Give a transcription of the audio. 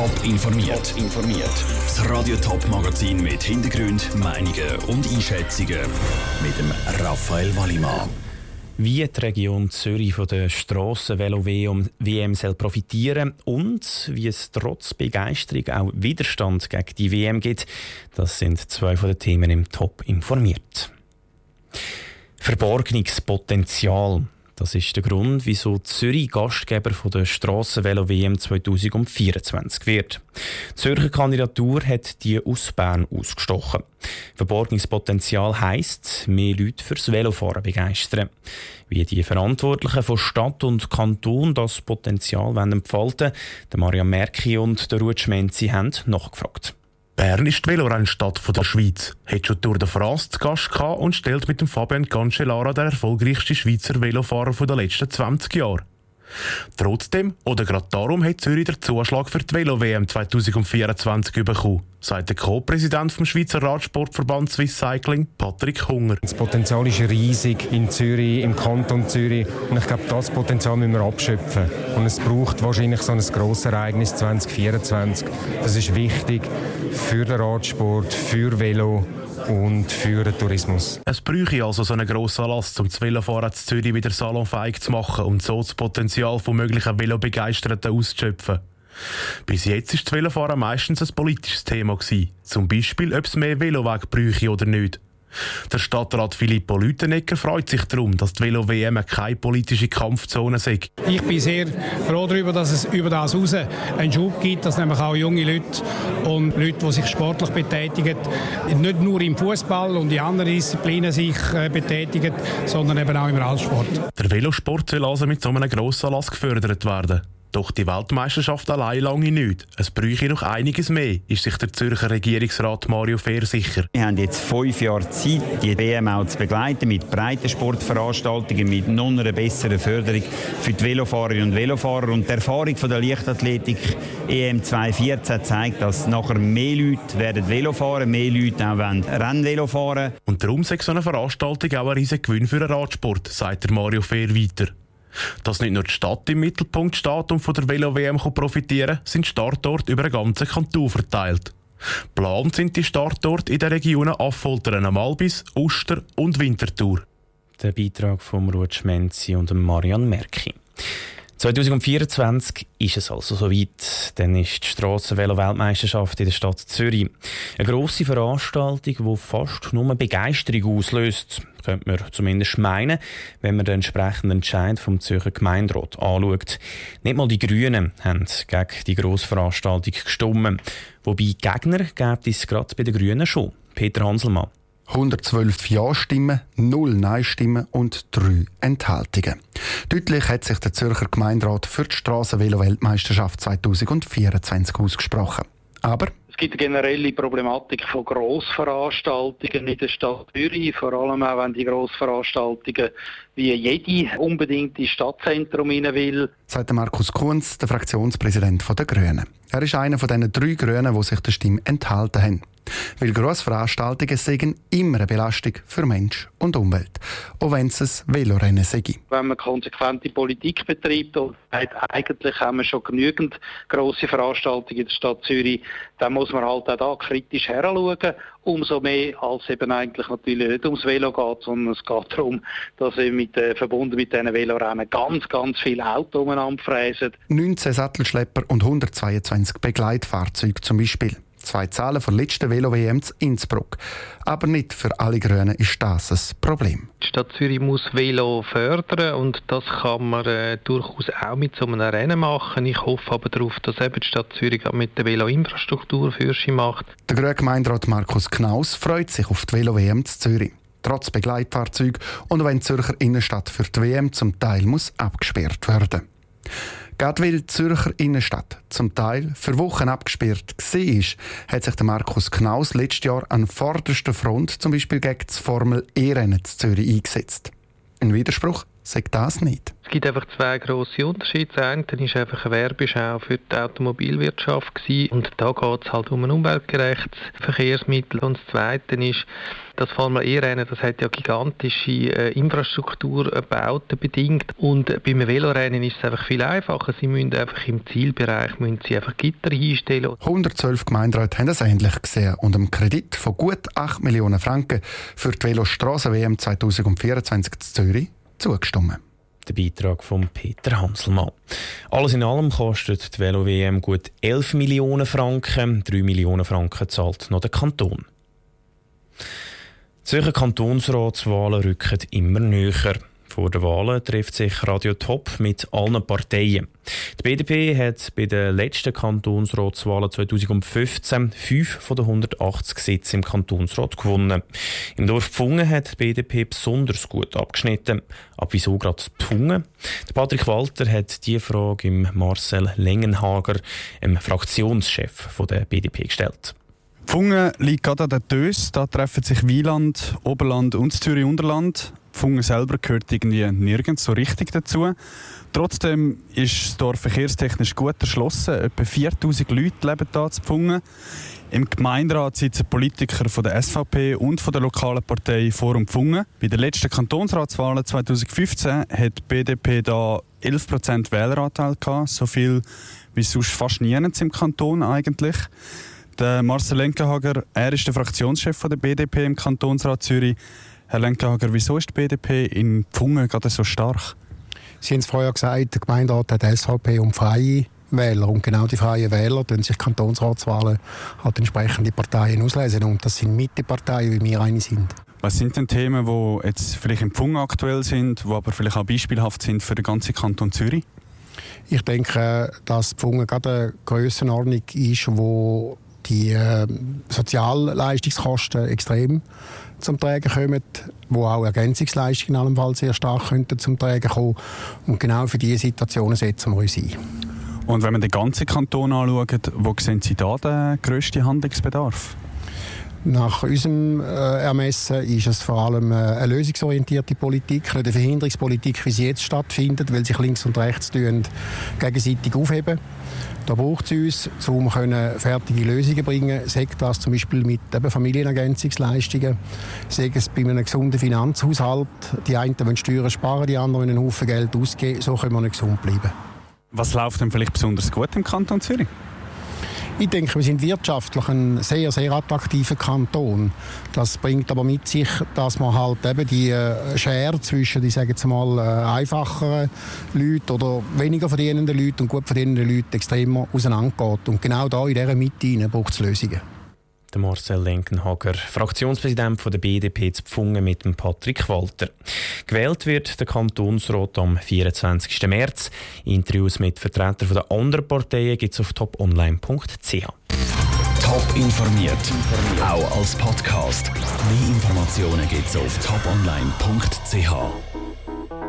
Top informiert. informiert. Das Radio Top Magazin mit Hintergrund, Meinungen und Einschätzungen mit dem Raphael Wallimann. Wie die Region Zürich von der Strassen-Velo-WM soll profitieren und wie es trotz Begeisterung auch Widerstand gegen die WM gibt, das sind zwei von den Themen im Top informiert. Verborgenes Potenzial. Das ist der Grund, wieso Zürich Gastgeber von der Strassenvelo WM 2024 wird. Die Zürcher Kandidatur hat die aus Bern ausgestochen. Verborgungspotenzial heisst, mehr Leute fürs Velofahren begeistern. Wie die Verantwortlichen von Stadt und Kanton das Potenzial entfalten wollen, Marian Merki und der Ruth Schmenzi haben nachgefragt. Bern ist die Velorennstadt der Schweiz, hat schon Tour de France zu Gast gehabt und stellt mit dem Fabian Cancellara den erfolgreichsten Schweizer Velofahrer der letzten 20 Jahre. Trotzdem oder gerade darum hat Zürich den Zuschlag für die Velo-WM 2024 bekommen, sagt der Co-Präsident vom Schweizer Radsportverband Swiss Cycling, Patrick Hunger. Das Potenzial ist riesig in Zürich, im Kanton Zürich. Und ich glaube, das Potenzial müssen wir abschöpfen. Und es braucht wahrscheinlich so ein grosses Ereignis 2024. Das ist wichtig für den Radsport, für Velo und für den Tourismus. Es bräuchte also so einen grossen Anlass, um das Velofahren zu Zürich wieder salonfähig zu machen und so das Potenzial von möglichen Velobegeisterten auszuschöpfen. Bis jetzt war das Velofahren meistens ein politisches Thema. Zum Beispiel, ob es mehr Veloweg bräuchte oder nicht. Der Stadtrat Filippo Lütenegger freut sich darum, dass die Velo-WM keine politische Kampfzone sei. Ich bin sehr froh darüber, dass es über das hinaus einen Schub gibt, dass nämlich auch junge Leute und Leute, die sich sportlich betätigen, nicht nur im Fußball und in anderen Disziplinen sich äh, betätigen, sondern eben auch im Radsport. Der Velosport soll also mit so einem Grossanlass gefördert werden. Doch die Weltmeisterschaft allein lange nicht. Es bräuchte noch einiges mehr, ist sich der Zürcher Regierungsrat Mario Fehr sicher. Wir haben jetzt fünf Jahre Zeit, die WM auch zu begleiten mit breiten Sportveranstaltungen, mit noch einer besseren Förderung für die Velofahrerinnen und Velofahrer. Und die Erfahrung von der Leichtathletik EM 2014 zeigt, dass nachher mehr Leute werden Velo fahren, mehr Leute auch wollen Rennvelo fahren. Und darum ist so eine Veranstaltung auch ein riesiger Gewinn für den Radsport, sagt der Mario Fehr weiter. Dass nicht nur die Stadt im Mittelpunkt steht und von der Velo-WM profitieren kann, sind Startorte über den ganzen Kanton verteilt. Plant sind die Startorte in den Regionen Affoltern am Albis, Uster und Winterthur. Der Beitrag von Ruth Schmenzi und Marian Merki. 2024 ist es also soweit. Dann ist die Strassenvelo-Weltmeisterschaft in der Stadt Zürich. Eine grosse Veranstaltung, die fast nur Begeisterung auslöst. Könnte man zumindest meinen, wenn man den entsprechenden Entscheid vom Zürcher Gemeinderat anschaut. Nicht mal die Grünen haben gegen die Grossveranstaltung gestimmt. Wobei Gegner gibt es gerade bei den Grünen schon. Peter Hanselmann. 112 Ja-Stimmen, 0 Nein-Stimmen und 3 Enthaltungen. Deutlich hat sich der Zürcher Gemeinderat für die Strassenvelo-Weltmeisterschaft 2024 ausgesprochen. Aber es gibt eine generelle Problematik von Grossveranstaltungen in der Stadt Zürich, vor allem auch wenn die Grossveranstaltungen wie jede unbedingt ins Stadtzentrum rein will. Sagt Markus Kunz, der Fraktionspräsident der Grünen. Er ist einer von den drei Grünen, die sich der Stimme enthalten haben. Weil Grossveranstaltungen sind immer eine Belastung für Mensch und Umwelt, auch wenn es ein Velorennen sei. Wenn man konsequente Politik betreibt und sagt, eigentlich haben wir schon genügend grosse Veranstaltungen in der Stadt Zürich, dann muss man halt auch da kritisch heranschauen. Umso mehr, als eben eigentlich natürlich nicht ums Velo geht, sondern es geht darum, dass eben mit, äh, verbunden mit diesen Velorennen ganz, ganz viele Autos umeinander fräsen. 19 Sattelschlepper und 122 Begleitfahrzeuge zum Beispiel. Zwei Zahlen von letzten Velo-WM zu Innsbruck. Aber nicht für alle Grünen ist das ein Problem. Die Stadt Zürich muss Velo fördern und das kann man äh, durchaus auch mit so einem Rennen machen. Ich hoffe aber darauf, dass eben die Stadt Zürich auch mit der Velo-Infrastruktur für sie macht. Der grüne Gemeinderat Markus Knaus freut sich auf die Velo-WM zu Zürich. Trotz Begleitfahrzeug und wenn die Zürcher Innenstadt für die WM zum Teil muss abgesperrt werden Gerade weil die Zürcher Innenstadt zum Teil für Wochen abgesperrt war, hat sich der Markus Knaus letztes Jahr an vorderster Front zum Beispiel gegen das Formel E-Rennen zu Zürich eingesetzt. Ein Widerspruch sagt das nicht. Es gibt einfach zwei grosse Unterschiede. Das eine ist einfach eine Werbeschau für die Automobilwirtschaft gewesen. und da geht es halt um ein umweltgerechtes Verkehrsmittel. Und das zweite ist, das Formel E-Rennen, das hat ja gigantische äh, Infrastrukturbauten bedingt und beim Velorennen ist es einfach viel einfacher. Sie müssen einfach im Zielbereich müssen sie einfach Gitter hinstellen. 112 Gemeinderäte haben das ähnlich gesehen und einem Kredit von gut 8 Millionen Franken für die Velostraßen-WM 2024 in Zürich zugestimmt. Der Beitrag von Peter Hanselmann. Alles in allem kostet die Velo-WM gut 11 Millionen Franken. 3 Millionen Franken zahlt noch der Kanton. Solche Kantonsratswahlen rücken immer näher. Vor den Wahlen trifft sich Radio Top mit allen Parteien. Die BDP hat bei den letzten Kantonsratswahlen 2015 fünf von den 180 Sitzen im Kantonsrat gewonnen. Im Dorf Pfungen hat die BDP besonders gut abgeschnitten. Aber wieso gerade Pfungen? Patrick Walter hat diese Frage im Marcel Lengenhager, dem Fraktionschef der BDP, gestellt. Pfungen liegt gerade an der Dös. Da treffen sich Wieland, Oberland und Zürich-Unterland. Pfungen selber gehört irgendwie nirgends so richtig dazu. Trotzdem ist das Dorf verkehrstechnisch gut erschlossen. Etwa 4000 Leute leben hier zu Pfungen. Im Gemeinderat sitzen Politiker von der SVP und von der lokalen Partei Forum Pfungen. Bei den letzten Kantonsratswahlen 2015 hat die BDP da 11% Wähleranteil gehabt, so viel wie sonst fast niemand im Kanton eigentlich. Der Marcel Lenkenhager, er ist der Fraktionschef der BDP im Kantonsrat Zürich. Herr Lenkenhager, wieso ist die BDP in Pfungen gerade so stark? Sie haben es vorher gesagt, der Gemeinderat hat SVP und Freie Wähler. Und genau die Freien Wähler tun sich Kantonsratswahlen halt entsprechende Parteien auslesen. Und das sind Mitteparteien, wie wir eine sind. Was sind denn Themen, die jetzt vielleicht in Pfungen aktuell sind, die aber vielleicht auch beispielhaft sind für den ganzen Kanton Zürich? Ich denke, dass Pfungen gerade eine Grössenordnung ist, wo die äh, Sozialleistungskosten extrem zum Tragen kommen, wo auch Ergänzungsleistungen allenfalls sehr stark könnten zum Tragen kommen. Und genau für diese Situationen setzen wir uns ein. Und wenn man den ganzen Kanton anschaut, wo sehen Sie da den grössten Handlungsbedarf? Nach unserem äh, Ermessen ist es vor allem äh, eine lösungsorientierte Politik, nicht eine Verhinderungspolitik, wie sie jetzt stattfindet, weil sich links und rechts gegenseitig aufheben. Da braucht es uns, um fertige Lösungen bringen Sagt das zum Beispiel mit eben Familienergänzungsleistungen, sagt es bei einem gesunden Finanzhaushalt. Die einen wollen Steuern sparen, die anderen wollen einen Haufen Geld ausgeben. So können wir nicht gesund bleiben. Was läuft denn vielleicht besonders gut im Kanton Zürich? Ich denke, wir sind wirtschaftlich ein sehr, sehr attraktiver Kanton. Das bringt aber mit sich, dass man halt eben die äh, Schere zwischen, ich sage jetzt mal, äh, einfacheren Leuten oder weniger verdienenden Leuten und gut verdienenden Leuten extrem auseinandergeht. Und genau da in dieser Mitte braucht es Lösungen der Marcel Lenkenhager, Fraktionspräsident der BDP zu Pfungen mit dem Patrick Walter. Gewählt wird der Kantonsrat am 24. März. Interviews mit Vertretern der anderen Parteien gibt es auf toponline.ch. Top informiert, auch als Podcast. Mehr Informationen gibt es auf toponline.ch.